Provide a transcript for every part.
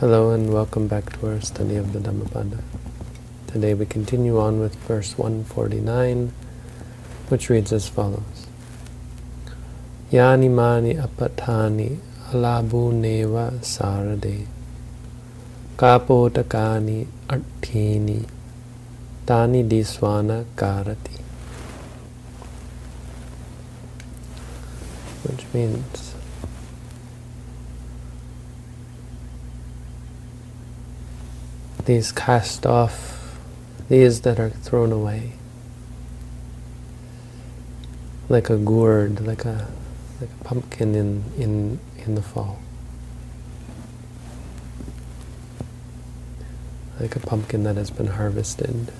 Hello and welcome back to our study of the Dhammapada. Today we continue on with verse 149, which reads as follows. Yani mani apatani alabu neva sarade kapotakani artini tani diswana karati. Which means these cast off, these that are thrown away, like a gourd, like a like a pumpkin in in in the fall, like a pumpkin that has been harvested.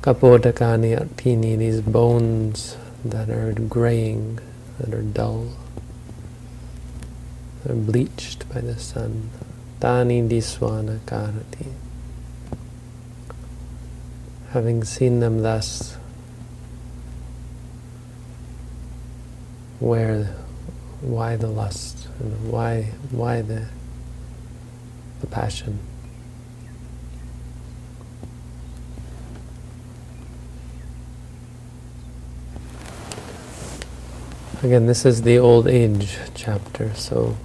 Kapodakani artini, these bones that are graying, that are dull, that are bleached by the sun. Tani diswana karati. Having seen them thus, where, why the lust, and why, why the, the passion? Again, this is the old age chapter, so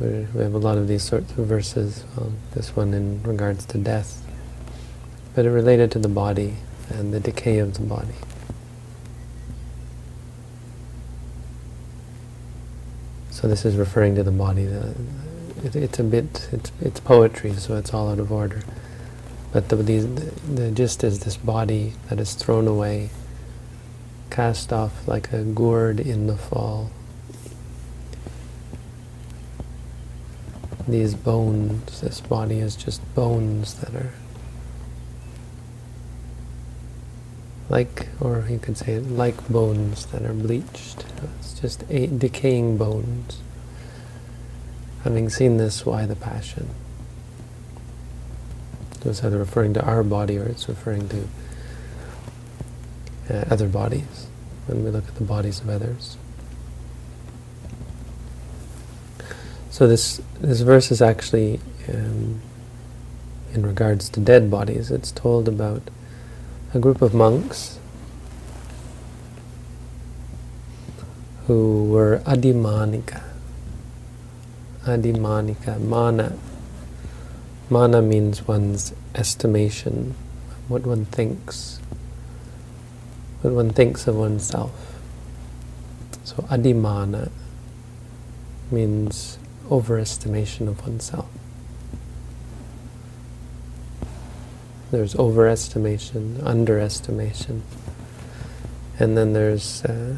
we have a lot of these sorts of verses. Um, this one in regards to death, but it related to the body and the decay of the body. So this is referring to the body. it, it's a bit, it's, it's poetry, so it's all out of order. But the, the, the gist is this body that is thrown away, cast off like a gourd in the fall. These bones, this body is just bones that are like, or you could say like bones that are bleached. It's just decaying bones. Having seen this, why the passion? So it's either referring to our body or it's referring to uh, other bodies when we look at the bodies of others. So this this verse is actually um, in regards to dead bodies. It's told about a group of monks who were adimanika. Adimanika, mana. Mana means one's estimation, what one thinks, what one thinks of oneself. So adimana means overestimation of oneself. There's overestimation, underestimation, and then there's uh,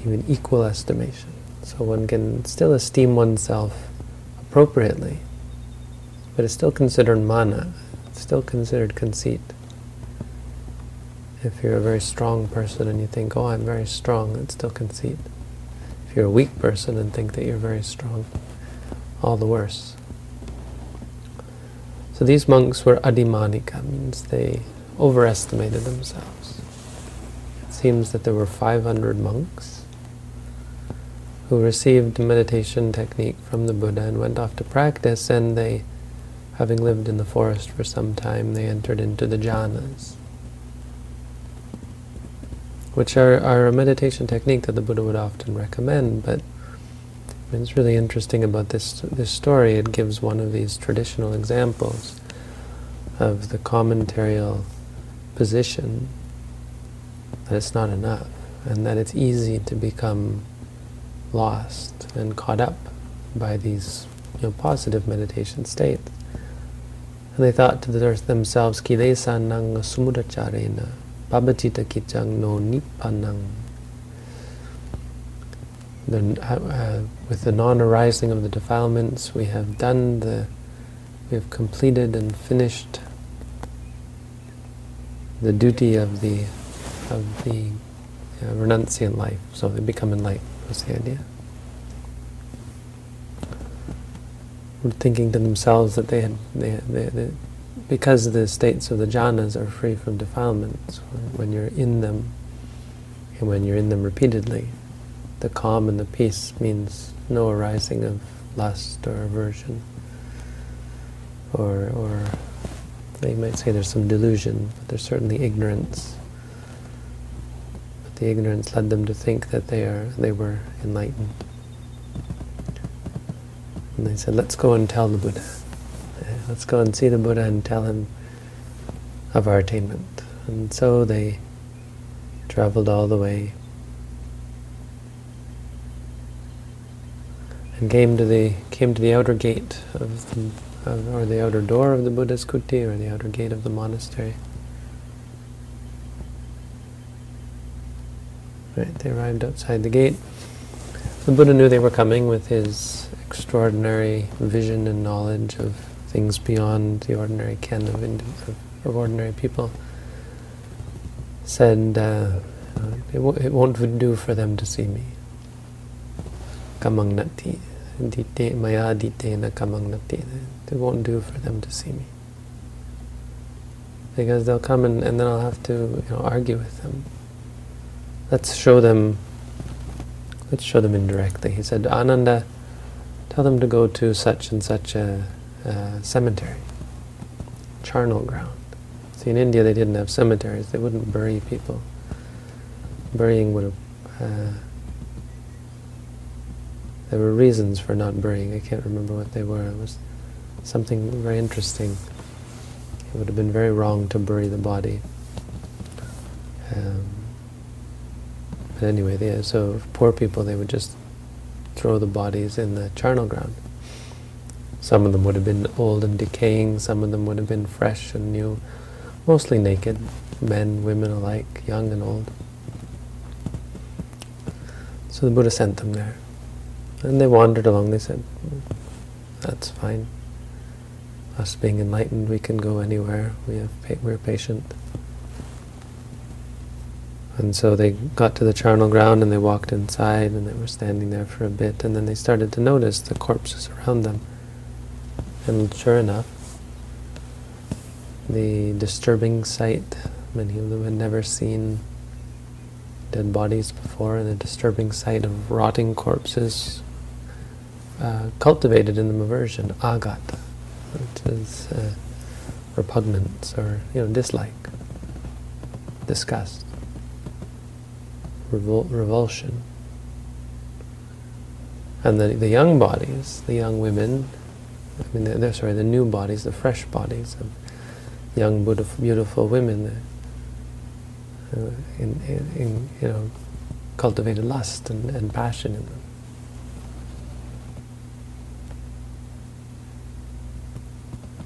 even equal estimation. So one can still esteem oneself appropriately, but it's still considered mana, it's still considered conceit. If you're a very strong person and you think, oh, I'm very strong, it's still conceit you're a weak person and think that you're very strong, all the worse. So these monks were adimanika, means they overestimated themselves. It seems that there were 500 monks who received meditation technique from the Buddha and went off to practice, and they, having lived in the forest for some time, they entered into the jhanas which are, are a meditation technique that the Buddha would often recommend, but it's really interesting about this this story. It gives one of these traditional examples of the commentarial position that it's not enough, and that it's easy to become lost and caught up by these you know, positive meditation states. And they thought to themselves, kilesa nang samudacharena Kichang no uh, with the non-arising of the defilements, we have done the, we have completed and finished the duty of the, of the uh, renunciant life. So they become enlightened. That's the idea. Thinking to themselves that they had, they, they, they because the states of the jhanas are free from defilements, when you're in them, and when you're in them repeatedly, the calm and the peace means no arising of lust or aversion, or or you might say there's some delusion, but there's certainly ignorance. But the ignorance led them to think that they are they were enlightened. And they said, let's go and tell the Buddha. Let's go and see the Buddha and tell him of our attainment. And so they traveled all the way and came to the came to the outer gate of the or the outer door of the Buddha's kuti, or the outer gate of the monastery. Right, they arrived outside the gate. The Buddha knew they were coming with his extraordinary vision and knowledge of things beyond the ordinary ken of, of, ordinary people. Said, uh, it, it won't do for them to see me. Kamang nati. Dite maya dite na kamang nati. It won't do for them to see me. Because they'll come and, and then I'll have to you know, argue with them. Let's show them let's show them indirectly. He said, Ananda, tell them to go to such and such a, a cemetery, charnel ground. See, in India they didn't have cemeteries. They wouldn't bury people. Burying would have uh, there were reasons for not burying. I can't remember what they were. It was something very interesting. It would have been very wrong to bury the body. Um, but anyway, they, so poor people, they would just throw the bodies in the charnel ground. Some of them would have been old and decaying, some of them would have been fresh and new, mostly naked, men, women alike, young and old. So the Buddha sent them there. And they wandered along, they said, that's fine. Us being enlightened, we can go anywhere, we have we're patient. And so they got to the charnel ground and they walked inside and they were standing there for a bit and then they started to notice the corpses around them. And sure enough, the disturbing sight, many of them had never seen dead bodies before, and the disturbing sight of rotting corpses uh, cultivated in them aversion, agat, which is uh, repugnance or you know dislike, disgust, revol revulsion. And the, the young bodies, the young women, I mean, they're, they're, sorry, the new bodies, the fresh bodies of young, beautiful, beautiful women, uh, in, in, in, you know, cultivated lust and, and passion in them.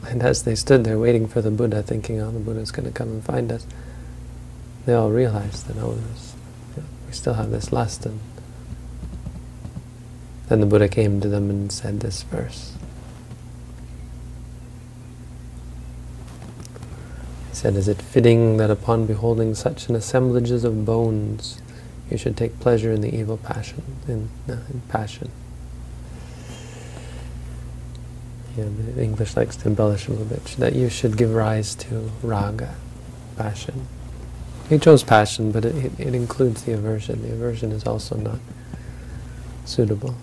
And as they stood there waiting for the Buddha, thinking, oh, the Buddha's going to come and find us, they all realized that, oh, you know, we still have this lust. And then the Buddha came to them and said this verse. He said, Is it fitting that upon beholding such an assemblages of bones, you should take pleasure in the evil passion, in, uh, in passion? know, the English likes to embellish a little bit, that you should give rise to raga, passion. He chose passion, but it, it, it includes the aversion. The aversion is also not suitable,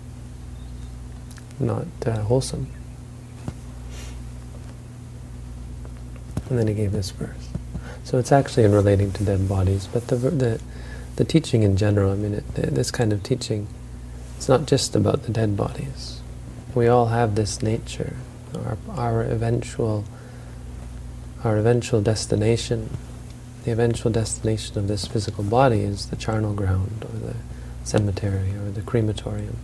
not uh, wholesome. And then he gave this verse. So it's actually in relating to dead bodies, but the the, the teaching in general, I mean, it, this kind of teaching, it's not just about the dead bodies we all have this nature. Our, our eventual, our eventual destination, the eventual destination of this physical body is the charnel ground, or the cemetery, or the crematorium.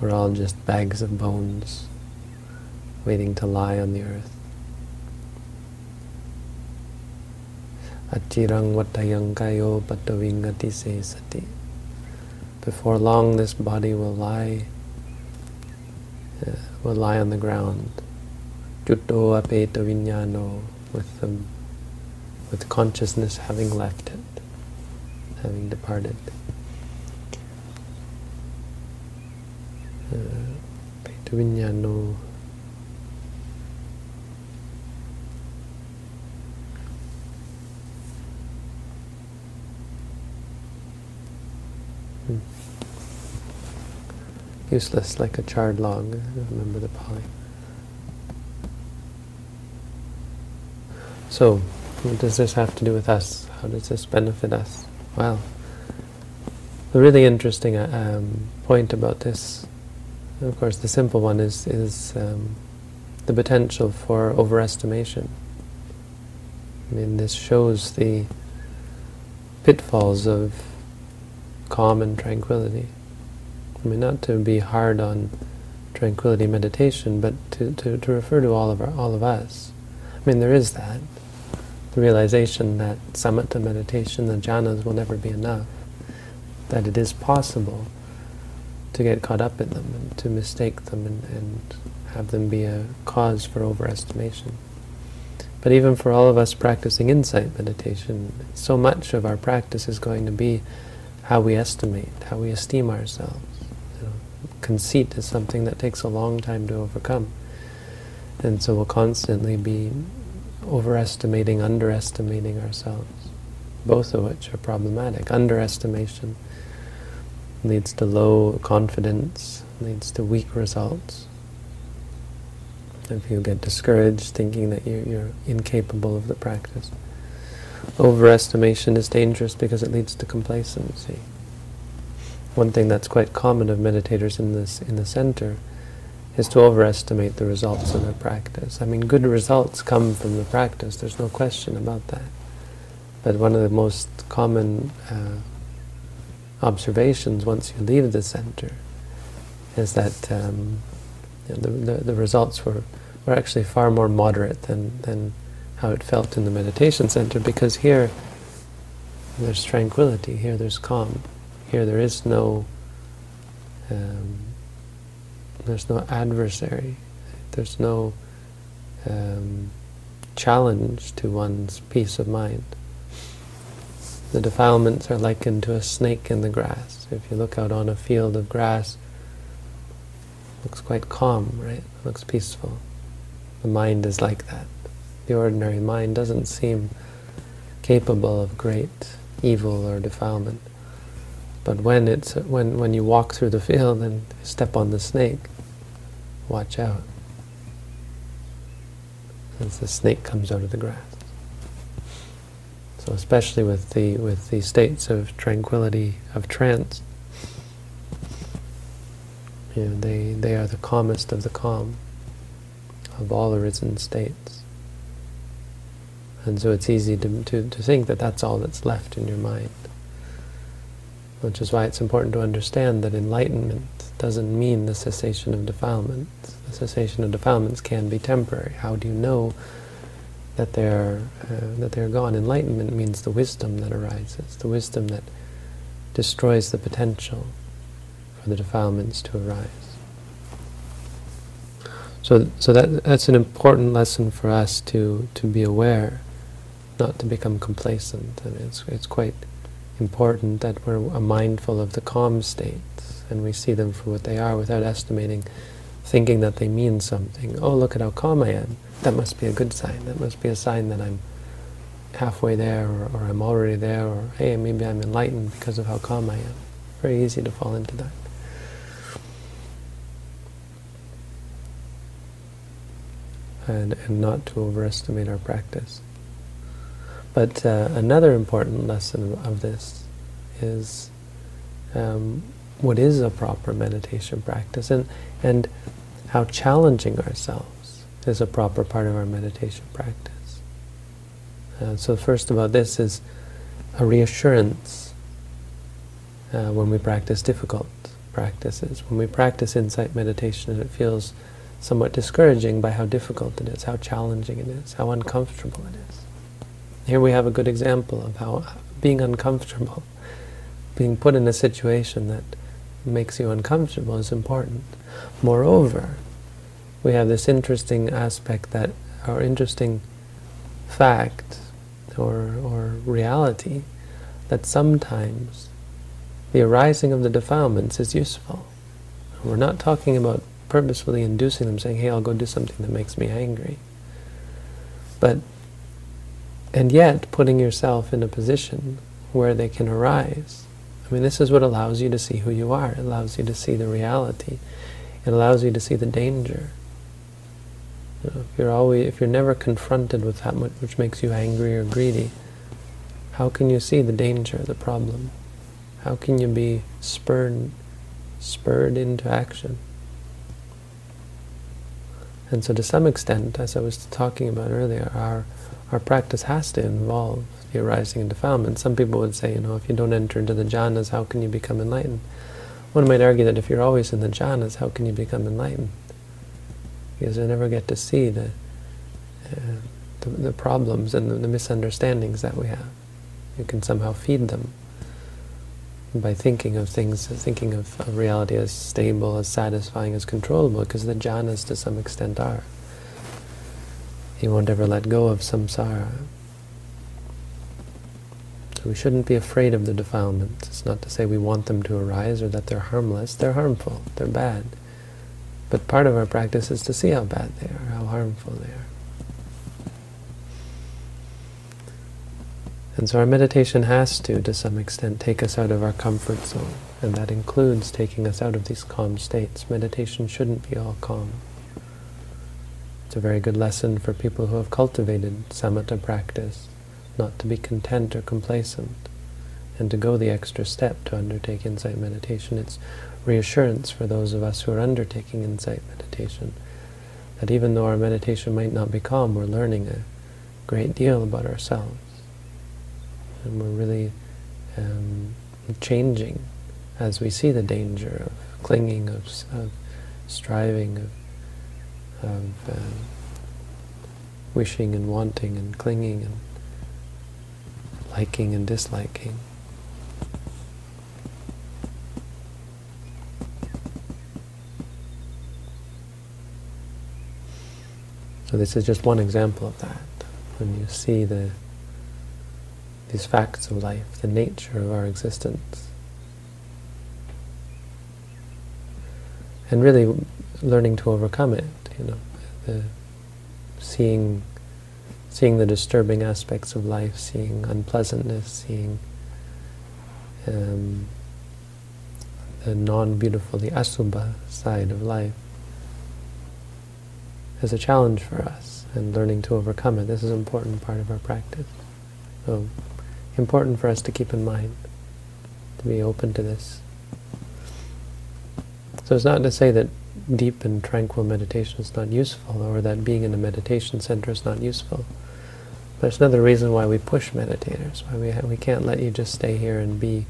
We're all just bags of bones waiting to lie on the earth. Achirang vatayang kayo patavingati se sati. Before long, this body will lie uh, will lie on the ground. Jutto apeta vinyano, with the with consciousness having left it, having departed. Uh, vinyano. useless like a charred log. remember the Pali. So, what does this have to do with us? How does this benefit us? Well, the really interesting uh, um, point about this, of course, the simple one is is um, the potential for overestimation. I mean, this shows the pitfalls of calm and tranquility. I mean, not to be hard on tranquility meditation, but to, to, to refer to all of our, all of us. I mean, there is that the realization that samatha meditation, the jhanas, will never be enough. That it is possible to get caught up in them and to mistake them and, and have them be a cause for overestimation. But even for all of us practicing insight meditation, so much of our practice is going to be how we estimate, how we esteem ourselves. You know, conceit is something that takes a long time to overcome. And so we'll constantly be overestimating, underestimating ourselves, both of which are problematic. Underestimation leads to low confidence, leads to weak results. If you get discouraged thinking that you're, you're incapable of the practice. Overestimation is dangerous because it leads to complacency. One thing that's quite common of meditators in this in the center is to overestimate the results of their practice. I mean, good results come from the practice, there's no question about that. But one of the most common uh, observations once you leave the center is that um, the, the, the, results were, were actually far more moderate than, than how it felt in the meditation center because here there's tranquility, here there's calm, here there is no um, there's no adversary. There's no um, challenge to one's peace of mind. The defilements are likened to a snake in the grass. If you look out on a field of grass, looks quite calm, right? It looks peaceful. The mind is like that. The ordinary mind doesn't seem capable of great evil or defilement. But when it's when when you walk through the field and step on the snake, watch out. As the snake comes out of the grass. So especially with the with the states of tranquility of trance, you know, they they are the calmest of the calm of all arisen states. And so it's easy to, to, to think that that's all that's left in your mind. Which is why it's important to understand that enlightenment doesn't mean the cessation of defilements. The cessation of defilements can be temporary. How do you know that they're uh, that they're gone? Enlightenment means the wisdom that arises, the wisdom that destroys the potential for the defilements to arise. So, so that that's an important lesson for us to to be aware, not to become complacent. And it's it's quite important that we're mindful of the calm states and we see them for what they are without estimating, thinking that they mean something. Oh, look at how calm I am. That must be a good sign. That must be a sign that I'm halfway there or, or I'm already there or hey, maybe I'm enlightened because of how calm I am. Very easy to fall into that. And, and not to overestimate our practice. But uh, another important lesson of this is um, what is a proper meditation practice and, and how challenging ourselves is a proper part of our meditation practice. Uh, so first about this is a reassurance uh, when we practice difficult practices. When we practice insight meditation and it feels somewhat discouraging by how difficult it is, how challenging it is, how uncomfortable it is. Here we have a good example of how being uncomfortable, being put in a situation that makes you uncomfortable is important. Moreover, we have this interesting aspect that, or interesting fact, or, or reality, that sometimes the arising of the defilements is useful. We're not talking about purposefully inducing them, saying, hey, I'll go do something that makes me angry. But and yet putting yourself in a position where they can arise, I mean, this is what allows you to see who you are. It allows you to see the reality. It allows you to see the danger. You know, if you're always, if you're never confronted with that which makes you angry or greedy, how can you see the danger, the problem? How can you be spurred, spurred into action? And so to some extent, as I was talking about earlier, our, our practice has to involve the arising and defilement. Some people would say, you know, if you don't enter into the jhanas, how can you become enlightened? One might argue that if you're always in the jhanas, how can you become enlightened? Because you never get to see the, uh, the, the, problems and the, the misunderstandings that we have. You can somehow feed them by thinking of things, thinking of, of reality as stable, as satisfying, as controllable, because the jhanas to some extent are. He won't ever let go of samsara. So we shouldn't be afraid of the defilements. It's not to say we want them to arise or that they're harmless. They're harmful. They're bad. But part of our practice is to see how bad they are, how harmful they are. And so our meditation has to, to some extent, take us out of our comfort zone. And that includes taking us out of these calm states. Meditation shouldn't be all calm. It's a very good lesson for people who have cultivated samatha practice, not to be content or complacent, and to go the extra step to undertake insight meditation. It's reassurance for those of us who are undertaking insight meditation, that even though our meditation might not be calm, we're learning a great deal about ourselves and we're really um, changing as we see the danger of clinging, of, of striving, of, of um, wishing and wanting and clinging and liking and disliking. So this is just one example of that. When you see the these facts of life, the nature of our existence. And really learning to overcome it, you know, the seeing seeing the disturbing aspects of life, seeing unpleasantness, seeing um, the non-beautiful, the asubha side of life is a challenge for us, and learning to overcome it. This is an important part of our practice. So important for us to keep in mind, to be open to this. So it's not to say that deep and tranquil meditation is not useful, or that being in a meditation center is not useful. There's another reason why we push meditators, why we, we can't let you just stay here and be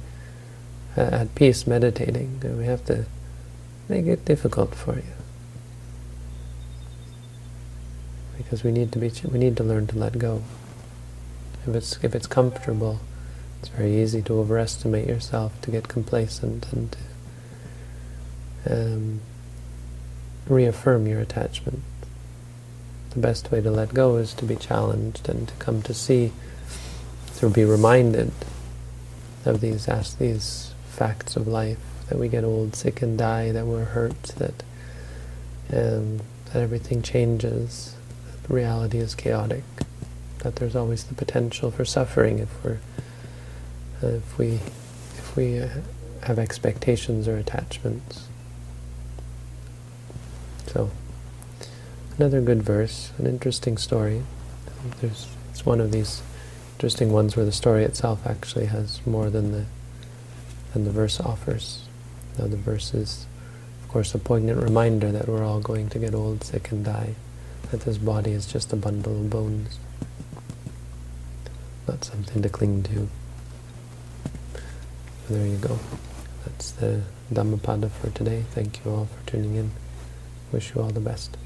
uh, at peace meditating. We have to make it difficult for you. Because we need to be, we need to learn to let go. If it's, if it's comfortable, it's very easy to overestimate yourself, to get complacent, and to um, reaffirm your attachment. The best way to let go is to be challenged and to come to see, to be reminded of these these facts of life, that we get old, sick, and die, that we're hurt, that um, that everything changes, that reality is chaotic that there's always the potential for suffering if we're uh, if we if we uh, have expectations or attachments. So another good verse, an interesting story. There's it's one of these interesting ones where the story itself actually has more than the than the verse offers. Now the verse is, of course, a poignant reminder that we're all going to get old, sick, and die. That this body is just a bundle of bones not something to cling to. There you go. That's the Dhammapada for today. Thank you all for tuning in. Wish you all the best.